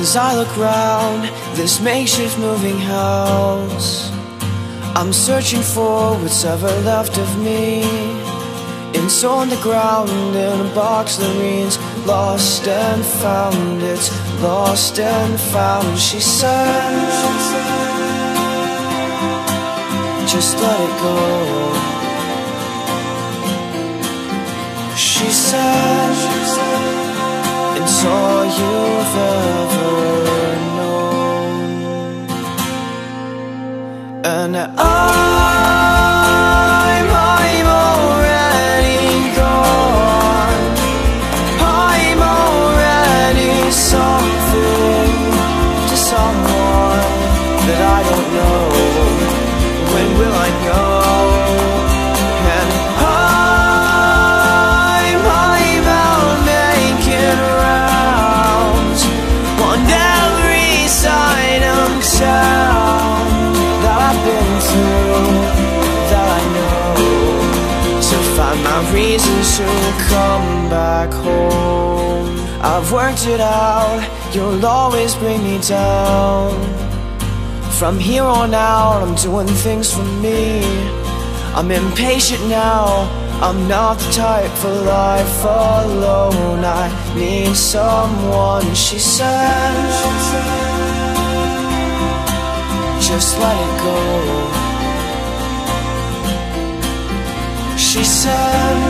As I look round this makeshift moving house, I'm searching for what's ever left of me. It's on the ground in a box that reads Lost and found, it's lost and found, she said. Just let it go. She said, It's all you've ever And I. reasons to come back home. I've worked it out, you'll always bring me down. From here on out, I'm doing things for me. I'm impatient now, I'm not the type for life alone. I need someone, she said Just let it go. She said,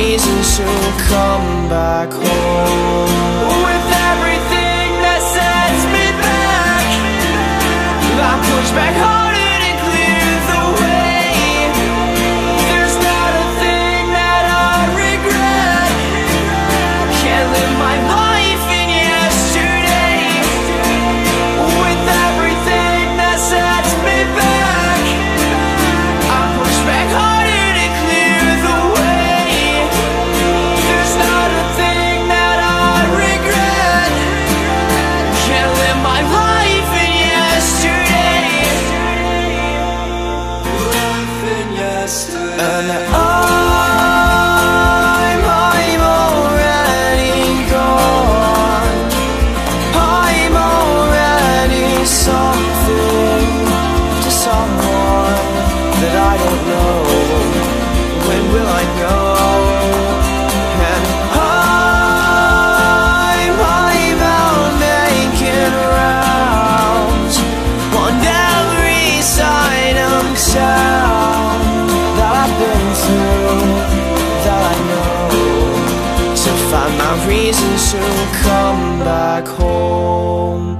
reasons to come back home. With everything that sets me back I push back hard reasons to come back home